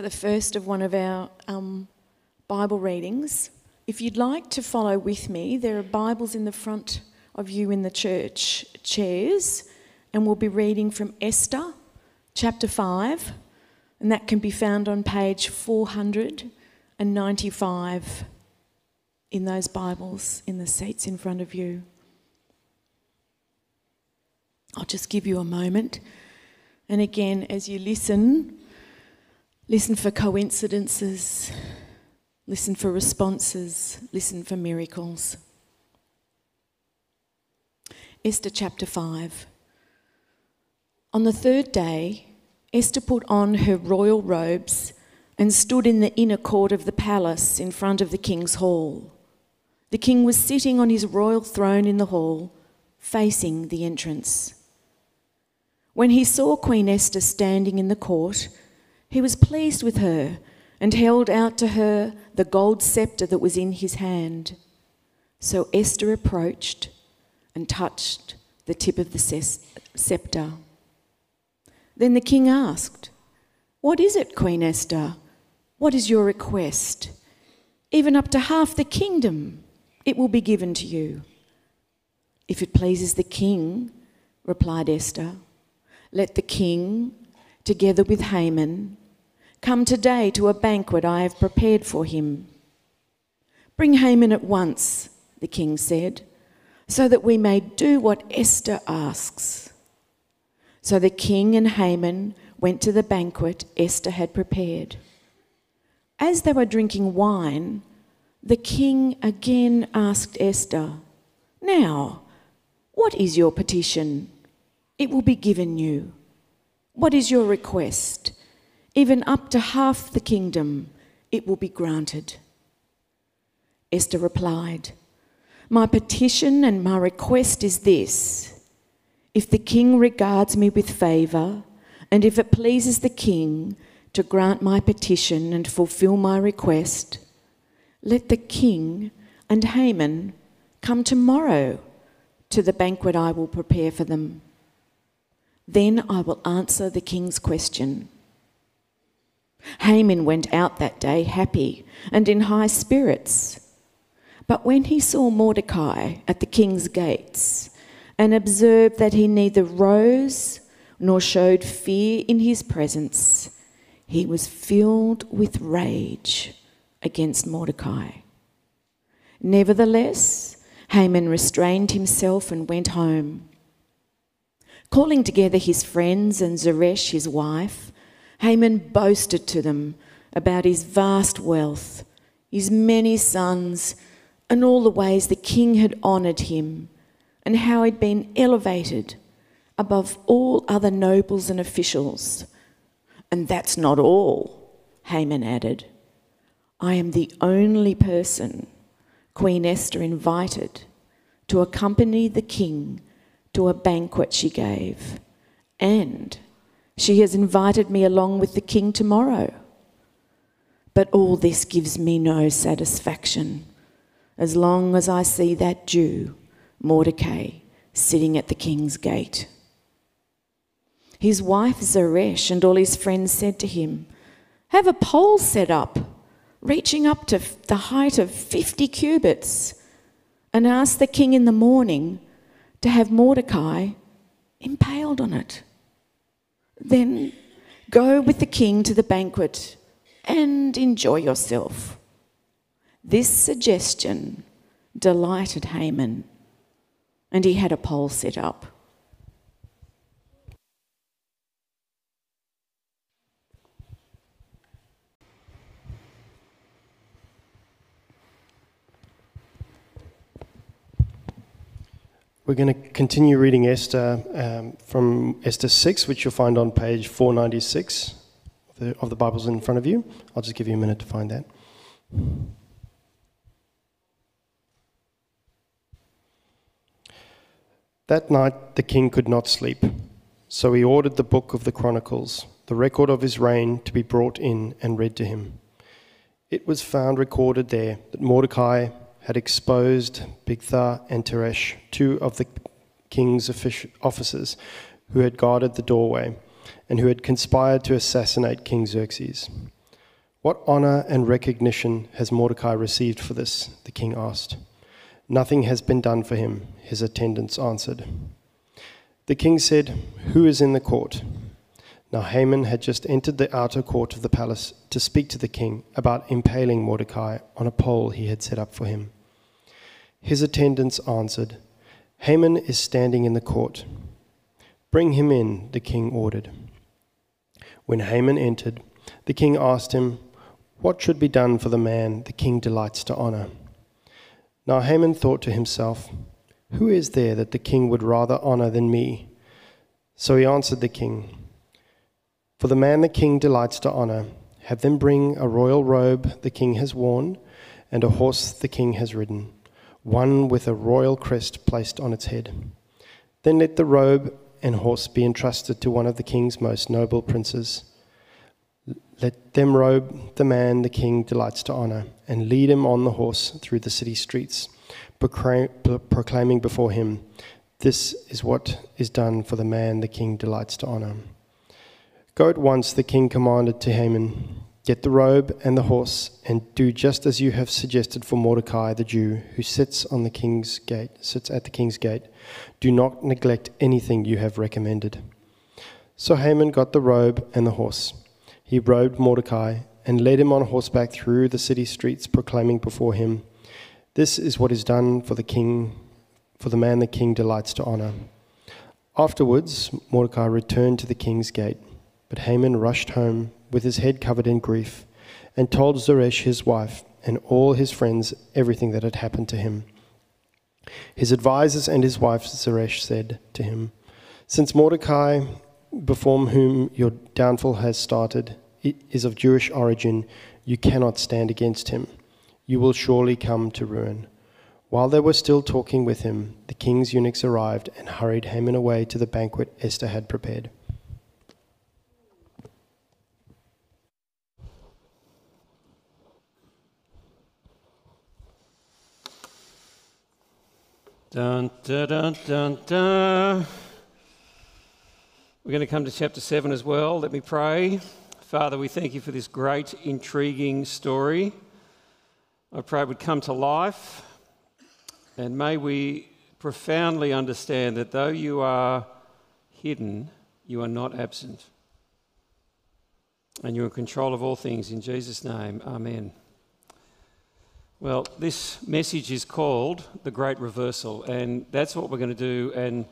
The first of one of our um, Bible readings. If you'd like to follow with me, there are Bibles in the front of you in the church chairs, and we'll be reading from Esther chapter 5, and that can be found on page 495 in those Bibles in the seats in front of you. I'll just give you a moment. And again, as you listen, listen for coincidences, listen for responses, listen for miracles. Esther chapter 5. On the third day, Esther put on her royal robes and stood in the inner court of the palace in front of the king's hall. The king was sitting on his royal throne in the hall, facing the entrance. When he saw Queen Esther standing in the court, he was pleased with her and held out to her the gold scepter that was in his hand. So Esther approached and touched the tip of the scepter. Then the king asked, What is it, Queen Esther? What is your request? Even up to half the kingdom, it will be given to you. If it pleases the king, replied Esther, let the king, together with Haman, come today to a banquet I have prepared for him. Bring Haman at once, the king said, so that we may do what Esther asks. So the king and Haman went to the banquet Esther had prepared. As they were drinking wine, the king again asked Esther, Now, what is your petition? it will be given you. What is your request? Even up to half the kingdom, it will be granted. Esther replied, My petition and my request is this if the king regards me with favour, and if it pleases the king to grant my petition and fulfil my request, let the king and Haman come tomorrow to the banquet I will prepare for them. Then I will answer the king's question. Haman went out that day happy and in high spirits. But when he saw Mordecai at the king's gates and observed that he neither rose nor showed fear in his presence, he was filled with rage against Mordecai. Nevertheless, Haman restrained himself and went home. Calling together his friends and Zeresh, his wife, Haman boasted to them about his vast wealth, his many sons, and all the ways the king had honoured him, and how he'd been elevated above all other nobles and officials. And that's not all, Haman added. I am the only person Queen Esther invited to accompany the king to a banquet she gave, and she has invited me along with the king tomorrow. But all this gives me no satisfaction as long as I see that Jew, Mordecai, sitting at the king's gate. His wife Zeresh and all his friends said to him, Have a pole set up, reaching up to the height of 50 cubits, and ask the king in the morning to have Mordecai impaled on it. Then go with the king to the banquet and enjoy yourself. This suggestion delighted Haman, and he had a pole set up. We're going to continue reading Esther um, from Esther 6, which you'll find on page 496 of the, of the Bibles in front of you. I'll just give you a minute to find that. That night the king could not sleep, so he ordered the book of the Chronicles, the record of his reign, to be brought in and read to him. It was found recorded there that Mordecai, had exposed Bigtha and Teresh, two of the king's officers who had guarded the doorway and who had conspired to assassinate King Xerxes. What honor and recognition has Mordecai received for this? The king asked. Nothing has been done for him, his attendants answered. The king said, Who is in the court? Now Haman had just entered the outer court of the palace to speak to the king about impaling Mordecai on a pole he had set up for him. His attendants answered, Haman is standing in the court. Bring him in, the king ordered. When Haman entered, the king asked him, What should be done for the man the king delights to honor? Now Haman thought to himself, Who is there that the king would rather honor than me? So he answered the king, For the man the king delights to honor, have them bring a royal robe the king has worn, and a horse the king has ridden, one with a royal crest placed on its head. Then let the robe and horse be entrusted to one of the king's most noble princes. Let them robe the man the king delights to honor, and lead him on the horse through the city streets, proclaiming before him, This is what is done for the man the king delights to honor. Go at once, the king commanded to Haman. Get the robe and the horse, and do just as you have suggested for Mordecai the Jew, who sits on the king's gate, sits at the king's gate. Do not neglect anything you have recommended. So Haman got the robe and the horse. He robed Mordecai and led him on horseback through the city streets, proclaiming before him, This is what is done for the king, for the man the king delights to honor. Afterwards, Mordecai returned to the king's gate, but Haman rushed home with his head covered in grief, and told Zeresh his wife and all his friends everything that had happened to him. His advisers and his wife Zeresh said to him, Since Mordecai, before whom your downfall has started, is of Jewish origin, you cannot stand against him. You will surely come to ruin. While they were still talking with him, the king's eunuchs arrived and hurried Haman away to the banquet Esther had prepared. Dun, dun, dun, dun. We're going to come to chapter 7 as well. Let me pray. Father, we thank you for this great, intriguing story. I pray it would come to life, and may we profoundly understand that though you are hidden, you are not absent. And you're in control of all things. In Jesus' name, amen. Well, this message is called The Great Reversal, and that's what we're going to do and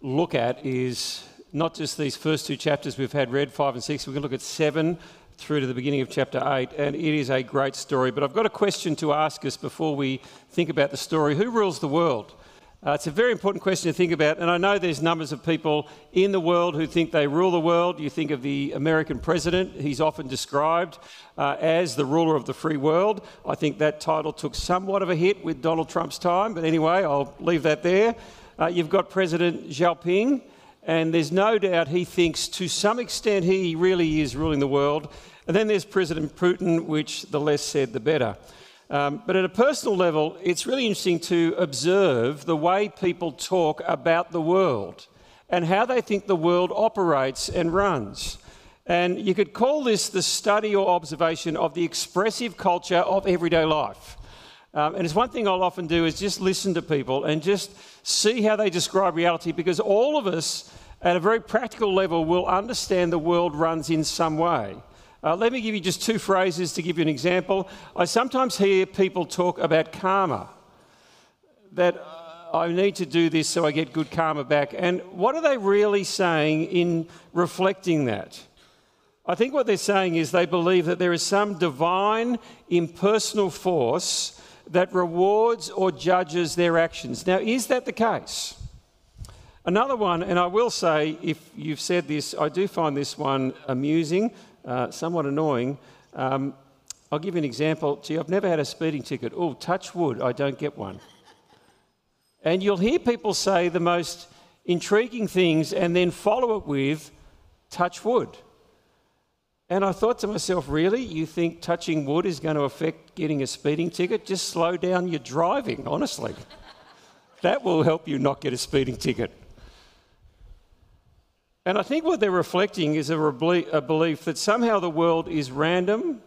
look at is not just these first two chapters we've had read, five and six, we're going to look at seven through to the beginning of chapter eight, and it is a great story. But I've got a question to ask us before we think about the story Who rules the world? Uh, it's a very important question to think about, and I know there's numbers of people in the world who think they rule the world. You think of the American president, he's often described uh, as the ruler of the free world. I think that title took somewhat of a hit with Donald Trump's time, but anyway, I'll leave that there. Uh, you've got President Xi Jinping, and there's no doubt he thinks to some extent he really is ruling the world. And then there's President Putin, which the less said, the better. Um, but at a personal level, it's really interesting to observe the way people talk about the world and how they think the world operates and runs. And you could call this the study or observation of the expressive culture of everyday life. Um, and it's one thing I'll often do is just listen to people and just see how they describe reality because all of us, at a very practical level, will understand the world runs in some way. Uh, let me give you just two phrases to give you an example. I sometimes hear people talk about karma, that uh, I need to do this so I get good karma back. And what are they really saying in reflecting that? I think what they're saying is they believe that there is some divine, impersonal force that rewards or judges their actions. Now, is that the case? Another one, and I will say, if you've said this, I do find this one amusing uh, somewhat annoying. Um, I'll give you an example. Gee, I've never had a speeding ticket. Oh, touch wood, I don't get one. And you'll hear people say the most intriguing things and then follow it with touch wood. And I thought to myself, really? You think touching wood is going to affect getting a speeding ticket? Just slow down your driving, honestly. that will help you not get a speeding ticket. And I think what they're reflecting is a, belief that somehow the world is random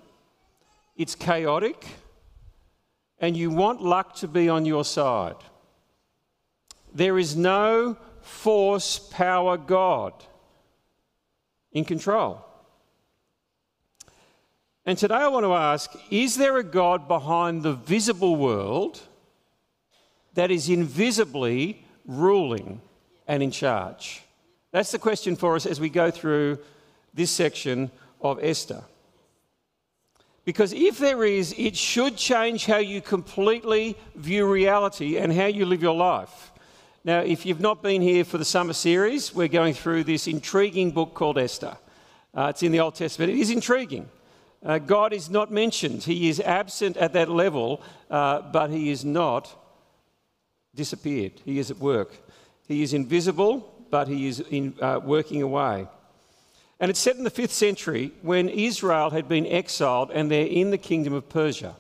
it's chaotic, and you want luck to be on your side. There is no force, power, God in control. And today I want to ask is there a God behind the visible world that is invisibly ruling and in charge? That's the question for us as we go through this section of Esther. Because if there is, it should change how you completely view reality and how you live your life. Now, if you've not been here for the summer series, we're going through this intriguing book called Esther. Uh, it's in the Old Testament. It is intriguing. Uh, God is not mentioned, He is absent at that level, uh, but He is not disappeared. He is at work. He is invisible, but He is in, uh, working away. And it's set in the fifth century when Israel had been exiled and they're in the kingdom of Persia.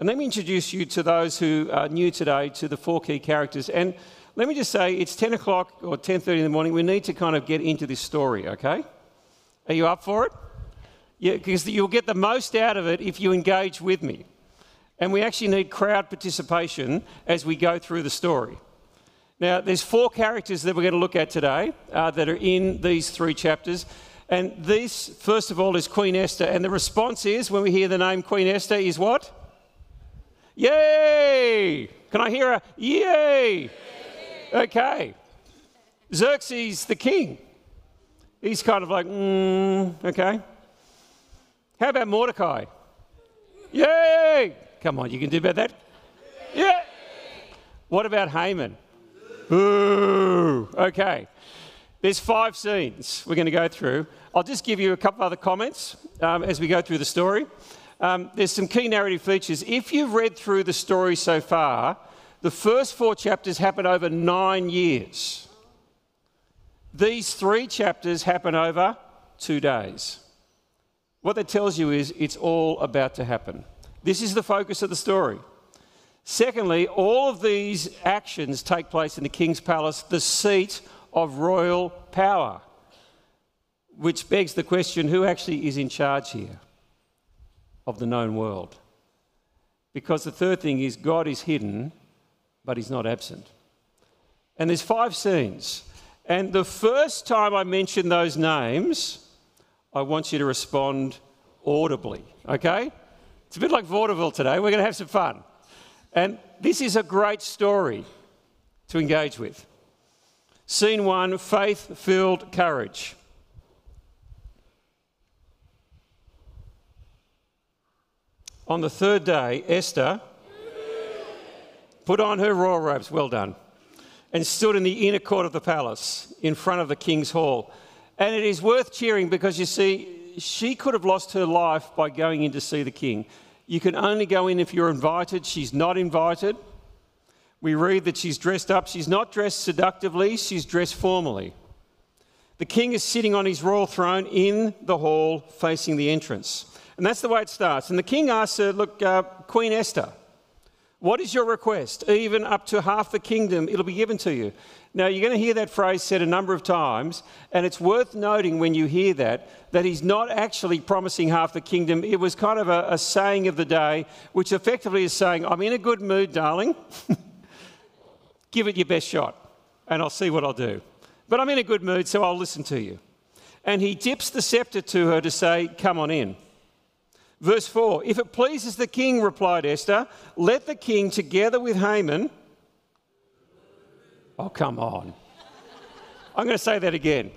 And let me introduce you to those who are new today to the four key characters. And let me just say, it's 10 o'clock or 10.30 in the morning. We need to kind of get into this story, okay? Are you up for it? Yeah, because you'll get the most out of it if you engage with me. And we actually need crowd participation as we go through the story. Now, there's four characters that we're going to look at today uh, that are in these three chapters. And this, first of all, is Queen Esther. And the response is, when we hear the name Queen Esther, is what? Yay! Can I hear a yay? Okay. Xerxes, the king, he's kind of like, mm, okay. How about Mordecai? Yay! Come on, you can do about that? Yeah. What about Haman? Boo. Okay. There's five scenes we're going to go through. I'll just give you a couple other comments um, as we go through the story. Um, there's some key narrative features. If you've read through the story so far, the first four chapters happen over nine years. These three chapters happen over two days. What that tells you is it's all about to happen. This is the focus of the story. Secondly, all of these actions take place in the king's palace, the seat of royal power, which begs the question who actually is in charge here of the known world? Because the third thing is God is hidden, but he's not absent. And there's five scenes. And the first time I mention those names, I want you to respond audibly, okay? It's a bit like vaudeville today. We're going to have some fun. And this is a great story to engage with. Scene one faith filled courage. On the third day, Esther put on her royal robes, well done, and stood in the inner court of the palace in front of the king's hall. And it is worth cheering because you see, she could have lost her life by going in to see the king. You can only go in if you're invited. She's not invited. We read that she's dressed up. She's not dressed seductively, she's dressed formally. The king is sitting on his royal throne in the hall facing the entrance. And that's the way it starts. And the king asks her, Look, uh, Queen Esther, what is your request? Even up to half the kingdom, it'll be given to you. Now, you're going to hear that phrase said a number of times, and it's worth noting when you hear that, that he's not actually promising half the kingdom. It was kind of a, a saying of the day, which effectively is saying, I'm in a good mood, darling. Give it your best shot, and I'll see what I'll do. But I'm in a good mood, so I'll listen to you. And he dips the scepter to her to say, Come on in. Verse 4 If it pleases the king, replied Esther, let the king, together with Haman, Oh, come on. I'm going to say that again.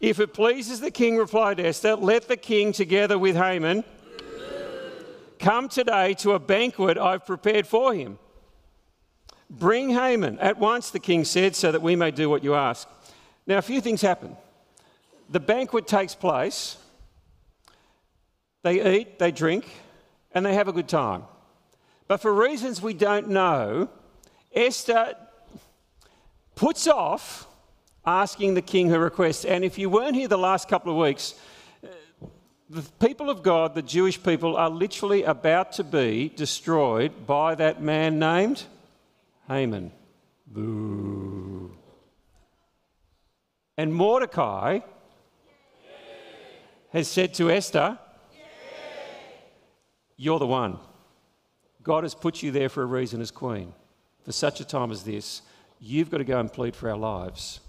If it pleases the king, replied Esther, let the king, together with Haman, come today to a banquet I've prepared for him. Bring Haman at once, the king said, so that we may do what you ask. Now, a few things happen. The banquet takes place, they eat, they drink, and they have a good time. But for reasons we don't know, Esther puts off asking the king her request. And if you weren't here the last couple of weeks, the people of God, the Jewish people, are literally about to be destroyed by that man named Haman. And Mordecai has said to Esther, You're the one. God has put you there for a reason as queen. For such a time as this, you've got to go and plead for our lives.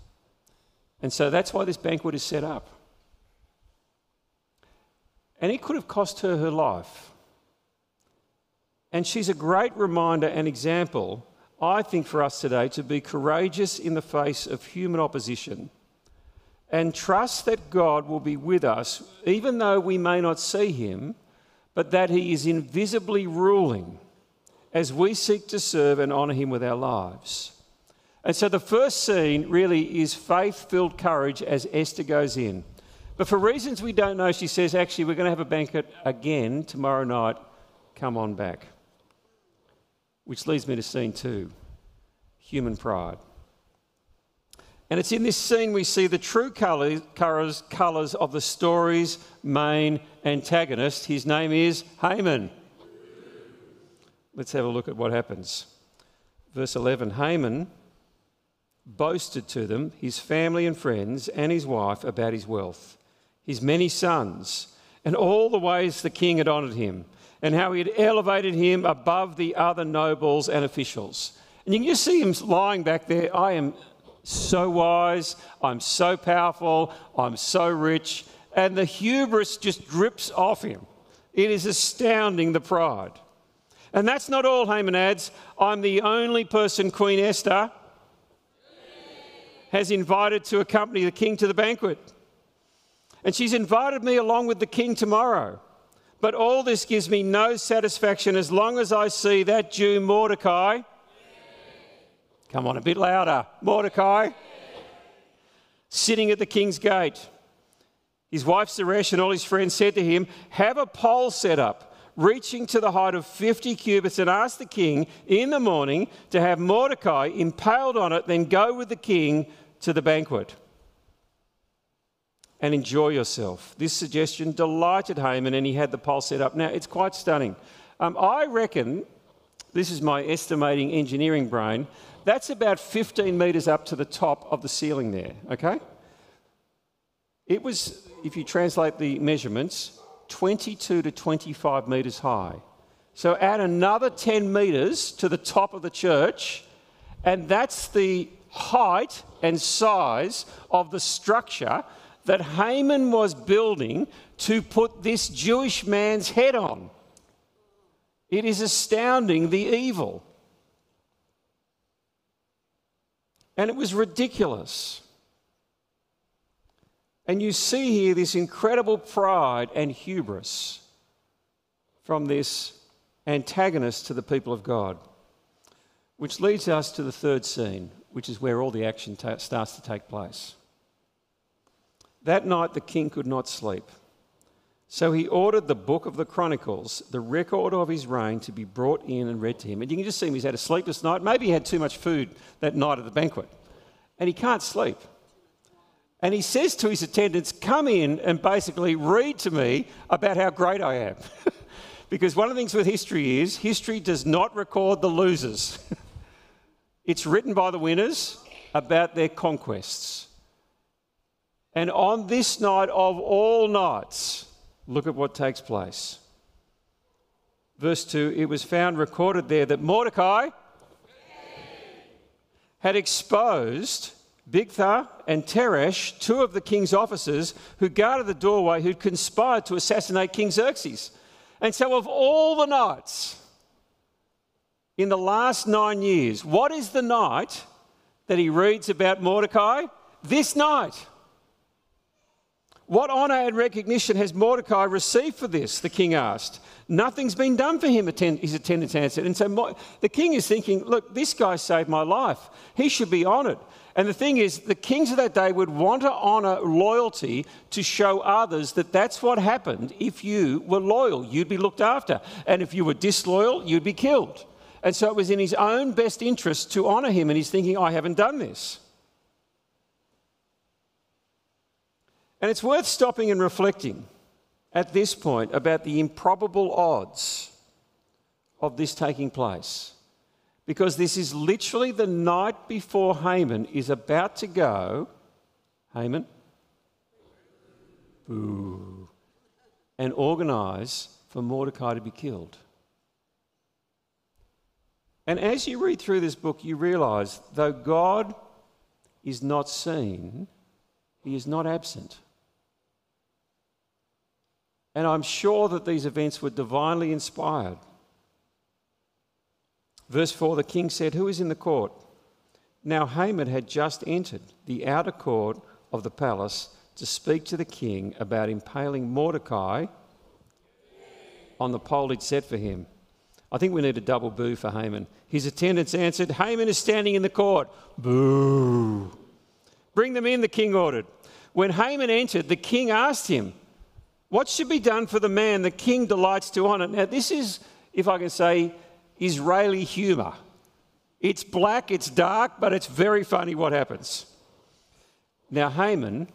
And so that's why this banquet is set up. And it could have cost her her life. And she's a great reminder and example, I think, for us today to be courageous in the face of human opposition and trust that God will be with us, even though we may not see Him, but that He is invisibly ruling as we seek to serve and honour Him with our lives. And so the first scene really is faith filled courage as Esther goes in. But for reasons we don't know, she says, actually, we're going to have a banquet again tomorrow night. Come on back. Which leads me to scene two human pride. And it's in this scene we see the true colours, colours, of the story's main antagonist. His name is Haman. Let's have a look at what happens. Verse 11 Haman boasted to them, his family and friends, and his wife about his wealth, his many sons, and all the ways the king had honoured him, and how he had elevated him above the other nobles and officials. And you can just see him lying back there. I am so wise, I'm so powerful, I'm so rich. And the hubris just drips off him. It is astounding the pride. And that's not all, Haman adds. I'm the only person, Queen Esther, has invited to accompany the king to the banquet. And she's invited me along with the king tomorrow. But all this gives me no satisfaction as long as I see that Jew Mordecai Come on, a bit louder. Mordecai. Sitting at the king's gate. His wife Zeresh and all his friends said to him, Have a pole set up, reaching to the height of 50 cubits, and ask the king in the morning to have Mordecai impaled on it, then go with the king to the banquet and enjoy yourself. This suggestion delighted Haman, and he had the pole set up. Now, it's quite stunning. Um, I reckon, this is my estimating engineering brain, that's about 15 metres up to the top of the ceiling there, okay? It was, if you translate the measurements, 22 to 25 metres high. So add another 10 metres to the top of the church, and that's the height and size of the structure that Haman was building to put this Jewish man's head on. It is astounding the evil. And it was ridiculous. And you see here this incredible pride and hubris from this antagonist to the people of God. Which leads us to the third scene, which is where all the action ta- starts to take place. That night the king could not sleep. So he ordered the book of the Chronicles, the record of his reign, to be brought in and read to him. And you can just see him, he's had a sleepless night. Maybe he had too much food that night at the banquet. And he can't sleep. And he says to his attendants, Come in and basically read to me about how great I am. because one of the things with history is history does not record the losers, it's written by the winners about their conquests. And on this night of all nights, Look at what takes place. Verse 2 it was found recorded there that Mordecai had exposed Bigtha and Teresh, two of the king's officers who guarded the doorway, who'd conspired to assassinate King Xerxes. And so, of all the nights in the last nine years, what is the night that he reads about Mordecai? This night. What honour and recognition has Mordecai received for this? The king asked. Nothing's been done for him, his attendants answered. And so the king is thinking, look, this guy saved my life. He should be honoured. And the thing is, the kings of that day would want to honour loyalty to show others that that's what happened if you were loyal. You'd be looked after. And if you were disloyal, you'd be killed. And so it was in his own best interest to honour him. And he's thinking, I haven't done this. And it's worth stopping and reflecting at this point about the improbable odds of this taking place. Because this is literally the night before Haman is about to go, Haman, and organise for Mordecai to be killed. And as you read through this book, you realize though God is not seen, he is not absent. And I'm sure that these events were divinely inspired. Verse 4 the king said, Who is in the court? Now Haman had just entered the outer court of the palace to speak to the king about impaling Mordecai on the pole he'd set for him. I think we need a double boo for Haman. His attendants answered, Haman is standing in the court. Boo. Bring them in, the king ordered. When Haman entered, the king asked him, What should be done for the man the king delights to honour? Now, this is, if I can say, Israeli humour. It's black, it's dark, but it's very funny what happens. Now, Haman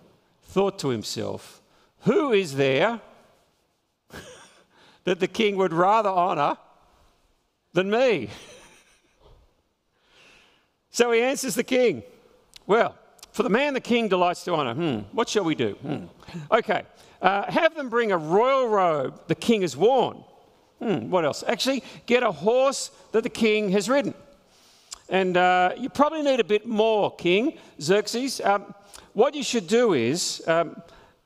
thought to himself, Who is there that the king would rather honour than me? so he answers the king, Well, for the man the king delights to honour, hmm, what shall we do? Hmm. Okay, uh, have them bring a royal robe the king has worn. Hmm, what else? Actually, get a horse that the king has ridden. And uh, you probably need a bit more, King Xerxes. Um, what you should do is um,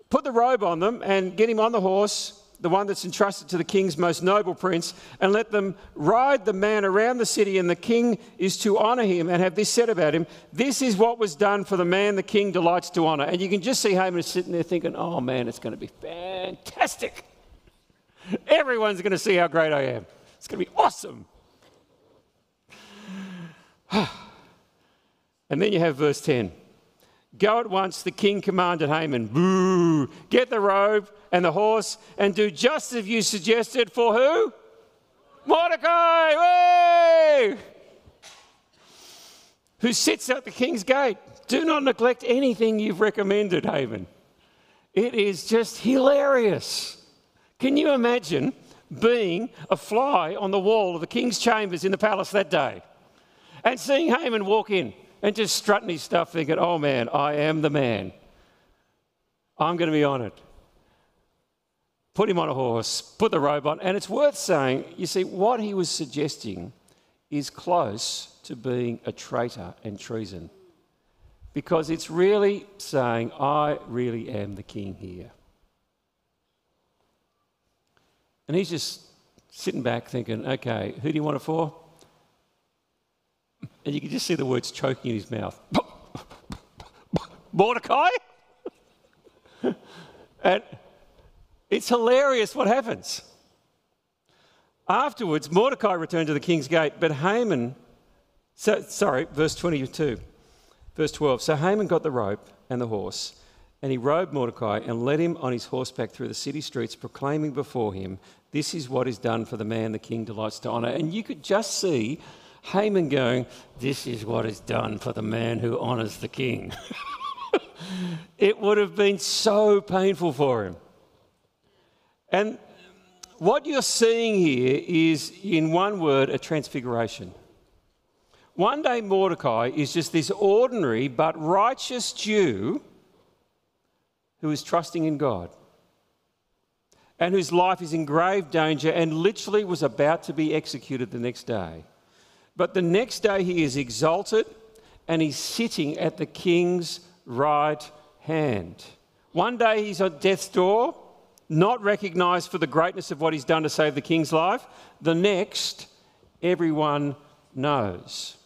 put the robe on them and get him on the horse, the one that's entrusted to the king's most noble prince, and let them ride the man around the city. And the king is to honour him and have this said about him This is what was done for the man the king delights to honour. And you can just see Haman sitting there thinking, Oh man, it's going to be fantastic. Everyone's going to see how great I am. It's going to be awesome. and then you have verse 10. Go at once, the king commanded Haman, boo, get the robe and the horse and do just as you suggested for who? Mordecai! Who sits at the king's gate. Do not neglect anything you've recommended, Haman. It is just hilarious. Can you imagine being a fly on the wall of the king's chambers in the palace that day and seeing Haman walk in and just strutting his stuff, thinking, oh man, I am the man. I'm going to be on it. Put him on a horse, put the robe on. And it's worth saying, you see, what he was suggesting is close to being a traitor and treason. Because it's really saying, I really am the king here. And he's just sitting back thinking, okay, who do you want it for? And you can just see the words choking in his mouth. Mordecai? and it's hilarious what happens. Afterwards, Mordecai returned to the king's gate, but Haman, so, sorry, verse 22, verse 12. So Haman got the rope and the horse and he robed Mordecai and led him on his horseback through the city streets, proclaiming before him, This is what is done for the man the king delights to honour. And you could just see Haman going, This is what is done for the man who honours the king. it would have been so painful for him. And what you're seeing here is, in one word, a transfiguration. One day, Mordecai is just this ordinary but righteous Jew who is trusting in God and whose life is in grave danger and literally was about to be executed the next day. But the next day he is exalted and he's sitting at the king's right hand. One day he's on death's door, not recognized for the greatness of what he's done to save the king's life. The next, everyone knows.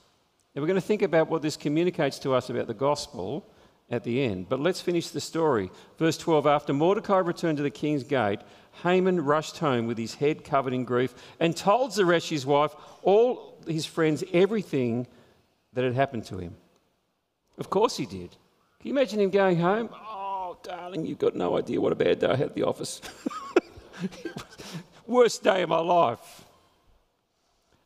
Now we're going to think about what this communicates to us about the gospel at the end. But let's finish the story. Verse 12 After Mordecai returned to the king's gate, Haman rushed home with his head covered in grief and told Zeresh, his wife, all his friends, everything that had happened to him. Of course he did. Can you imagine him going home? Oh, darling, you've got no idea what a bad day I had at the office. Worst day of my life.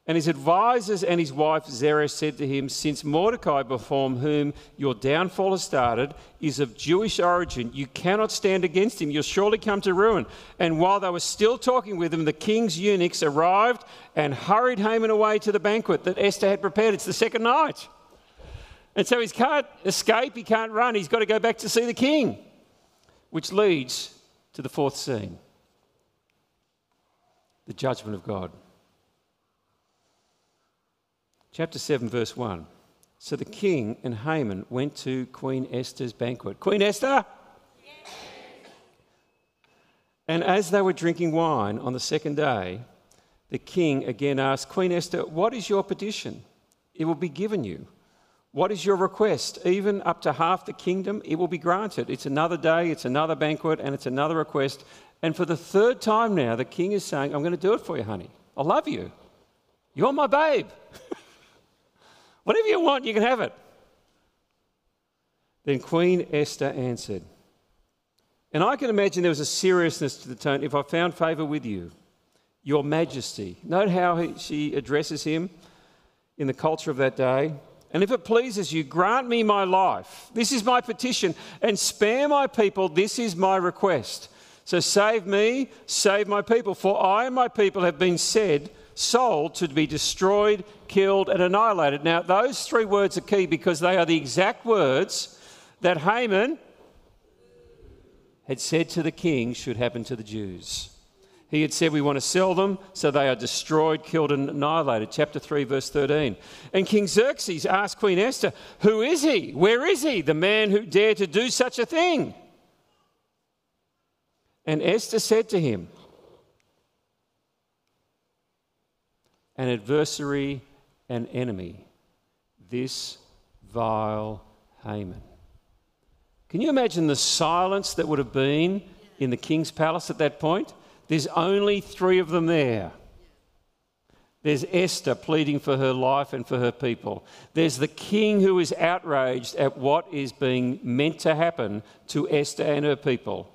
And his advisers and his wife Zeresh said to him, Since Mordecai, before whom your downfall has started, is of Jewish origin, you cannot stand against him. You'll surely come to ruin. And while they were still talking with him, the king's eunuchs arrived and hurried Haman away to the banquet that Esther had prepared. It's the second night. And so he can't escape, he can't run, he's got to go back to see the king, which leads to the fourth scene. the judgment of God. Chapter 7, verse 1. So the king and Haman went to Queen Esther's banquet. Queen Esther? And as they were drinking wine on the second day, the king again asked Queen Esther, What is your petition? It will be given you. What is your request? Even up to half the kingdom, it will be granted. It's another day, it's another banquet, and it's another request. And for the third time now, the king is saying, I'm going to do it for you, honey. I love you. You're my babe. Whatever you want, you can have it. Then Queen Esther answered, and I can imagine there was a seriousness to the tone. If I found favour with you, Your Majesty. Note how he, she addresses him in the culture of that day. And if it pleases you, grant me my life. This is my petition. And spare my people. This is my request. So save me, save my people. For I and my people have been said sold to be destroyed, killed, and annihilated. Now, those three words are key because they are the exact words that Haman had said to the king should happen to the Jews. He had said, We want to sell them, so they are destroyed, killed, and annihilated. Chapter 3, verse 13. And King Xerxes asked Queen Esther, Who is he? Where is he, the man who dared to do such a thing? And Esther said to him, an adversary, an enemy, this vile Haman. Can you imagine the silence that would have been in the king's palace at that point? There's only three of them there. There's Esther pleading for her life and for her people. There's the king who is outraged at what is being meant to happen to Esther and her people.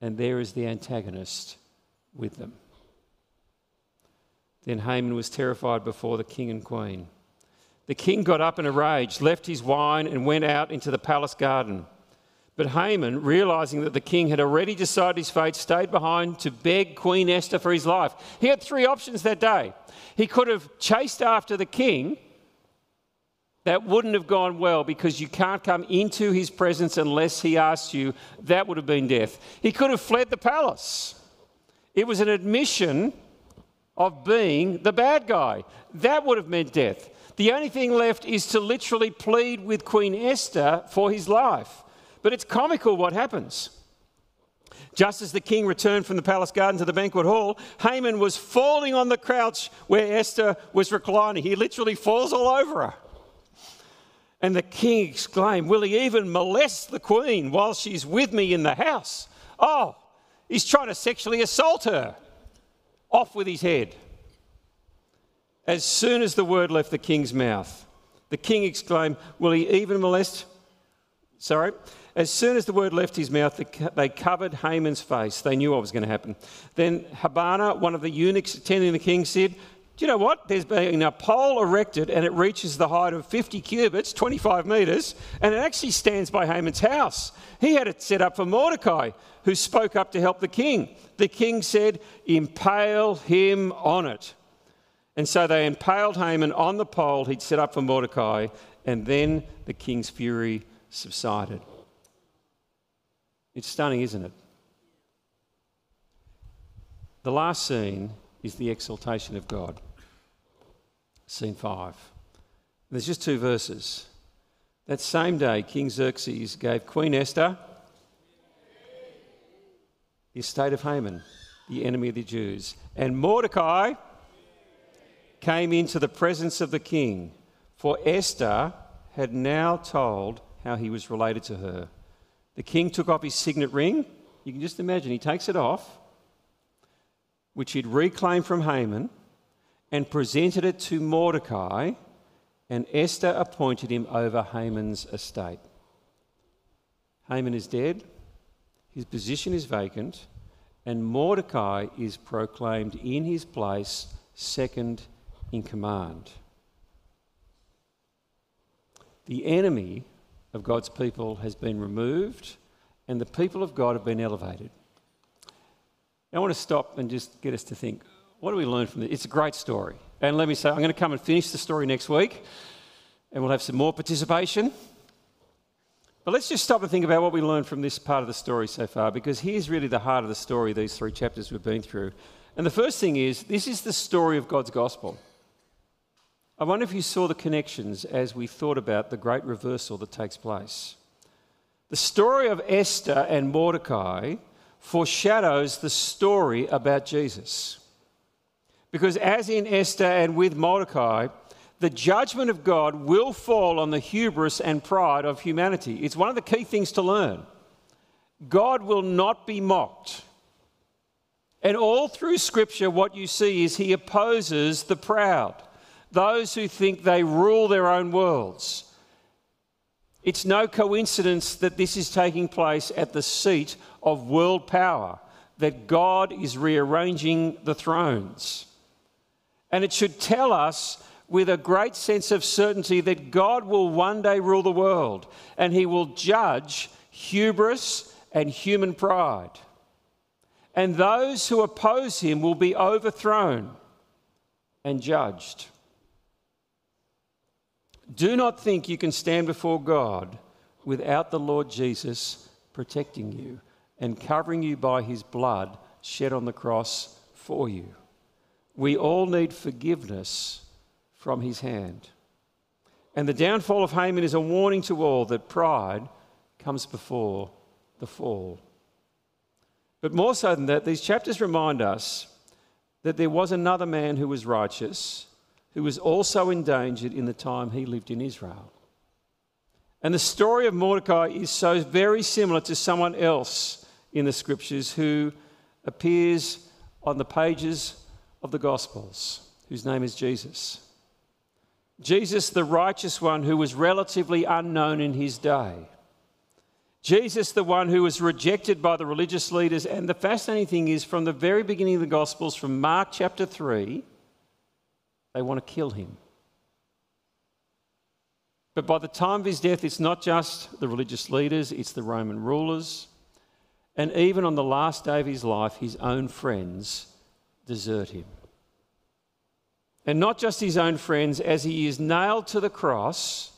And there is the antagonist with them. Then Haman was terrified before the king and queen. The king got up in a rage, left his wine, and went out into the palace garden. But Haman, realizing that the king had already decided his fate, stayed behind to beg Queen Esther for his life. He had three options that day. He could have chased after the king. That wouldn't have gone well because you can't come into his presence unless he asks you. That would have been death. He could have fled the palace. It was an admission of being the bad guy. That would have meant death. The only thing left is to literally plead with Queen Esther for his life. But it's comical what happens. Just as the king returned from the palace garden to the banquet hall, Haman was falling on the couch where Esther was reclining. He literally falls all over her. And the king exclaimed, Will he even molest the queen while she's with me in the house? Oh, he's trying to sexually assault her. Off with his head. As soon as the word left the king's mouth, the king exclaimed, Will he even molest? Sorry. As soon as the word left his mouth, they covered Haman's face. They knew what was going to happen. Then Harbona, one of the eunuchs attending the king, said, Do you know what? There's been a pole erected and it reaches the height of 50 cubits, 25 metres, and it actually stands by Haman's house. He had it set up for Mordecai, who spoke up to help the king. The king said, Impale him on it. And so they impaled Haman on the pole he'd set up for Mordecai, and then the king's fury subsided. It's stunning, isn't it? The last scene is the exaltation of God. Scene 5. There's just two verses. That same day, King Xerxes gave Queen Esther the estate of Haman, the enemy of the Jews. And Mordecai came into the presence of the king, for Esther had now told how he was related to her. The king took off his signet ring. You can just imagine, he takes it off, which he'd reclaimed from Haman, and presented it to Mordecai, and Esther appointed him over Haman's estate. Haman is dead. His position is vacant, and Mordecai is proclaimed in his place second in command. The enemy of God's people has been removed, and the people of God have been elevated. I want to stop and just get us to think what do we learn from this? It's a great story. And let me say, I'm going to come and finish the story next week, and we'll have some more participation. But let's just stop and think about what we learned from this part of the story so far, because here's really the heart of the story, these three chapters we've been through. And the first thing is this is the story of God's gospel. I wonder if you saw the connections as we thought about the great reversal that takes place. The story of Esther and Mordecai foreshadows the story about Jesus. Because, as in Esther and with Mordecai, the judgment of God will fall on the hubris and pride of humanity. It's one of the key things to learn. God will not be mocked. And all through Scripture, what you see is He opposes the proud, those who think they rule their own worlds. It's no coincidence that this is taking place at the seat of world power, that God is rearranging the thrones. And it should tell us with a great sense of certainty that God will one day rule the world and he will judge hubris and human pride. And those who oppose him will be overthrown and judged. Do not think you can stand before God without the Lord Jesus protecting you and covering you by his blood shed on the cross for you. We all need forgiveness from his hand. And the downfall of Haman is a warning to all that pride comes before the fall. But more so than that, these chapters remind us that there was another man who was righteous who was also endangered in the time he lived in Israel. And the story of Mordecai is so very similar to someone else in the scriptures who appears on the pages of the Gospels, whose name is Jesus. Jesus, the righteous one who was relatively unknown in his day. Jesus, the one who was rejected by the religious leaders. And the fascinating thing is, from the very beginning of the Gospels, from Mark chapter 3, they want to kill him. But by the time of his death, it's not just the religious leaders, it's the Roman rulers. And even on the last day of his life, his own friends desert him. And not just his own friends, as he is nailed to the cross,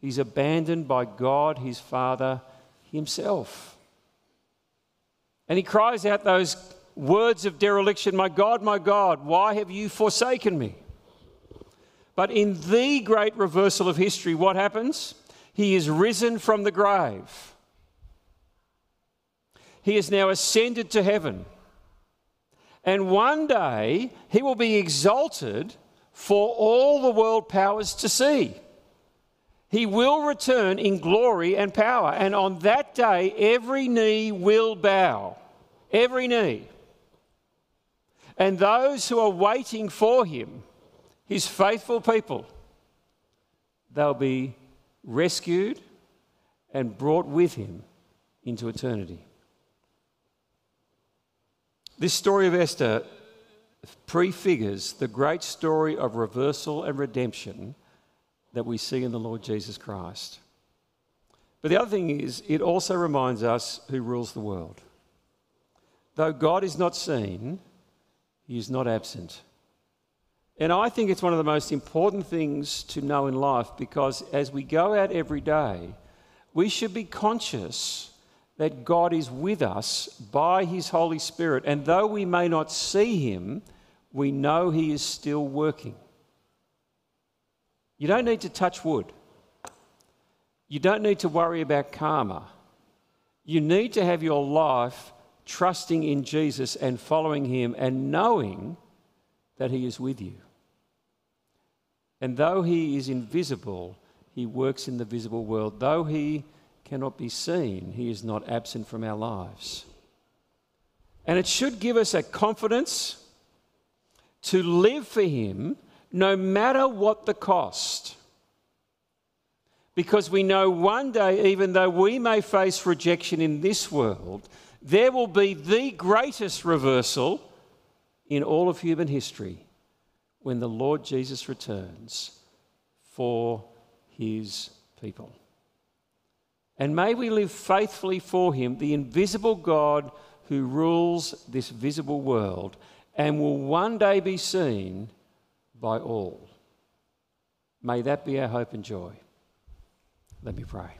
he's abandoned by God, his Father, himself. And he cries out those words of dereliction My God, my God, why have you forsaken me? But in the great reversal of history, what happens? He is risen from the grave. He is now ascended to heaven. And one day he will be exalted for all the world powers to see. He will return in glory and power. And on that day, every knee will bow. Every knee. And those who are waiting for him, his faithful people, they'll be rescued and brought with him into eternity. This story of Esther prefigures the great story of reversal and redemption that we see in the Lord Jesus Christ. But the other thing is, it also reminds us who rules the world. Though God is not seen, he is not absent. And I think it's one of the most important things to know in life because as we go out every day, we should be conscious that God is with us by His Holy Spirit. And though we may not see Him, we know He is still working. You don't need to touch wood. You don't need to worry about karma. You need to have your life trusting in Jesus and following him and knowing that he is with you. And though he is invisible, he works in the visible world. Though he cannot be seen, he is not absent from our lives. And it should give us a confidence to live for him no matter what the cost. Because we know one day, even though we may face rejection in this world, there will be the greatest reversal in all of human history when the Lord Jesus returns for his people. And may we live faithfully for him, the invisible God who rules this visible world and will one day be seen by all. May that be our hope and joy. Let me pray.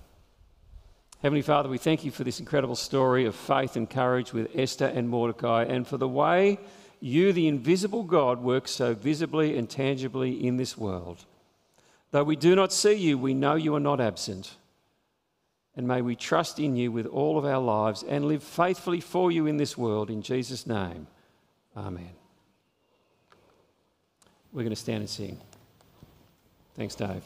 Heavenly Father, we thank you for this incredible story of faith and courage with Esther and Mordecai and for the way you, the invisible God, work so visibly and tangibly in this world. Though we do not see you, we know you are not absent. And may we trust in you with all of our lives and live faithfully for you in this world. In Jesus' name, amen. We're going to stand and sing. Thanks, Dave.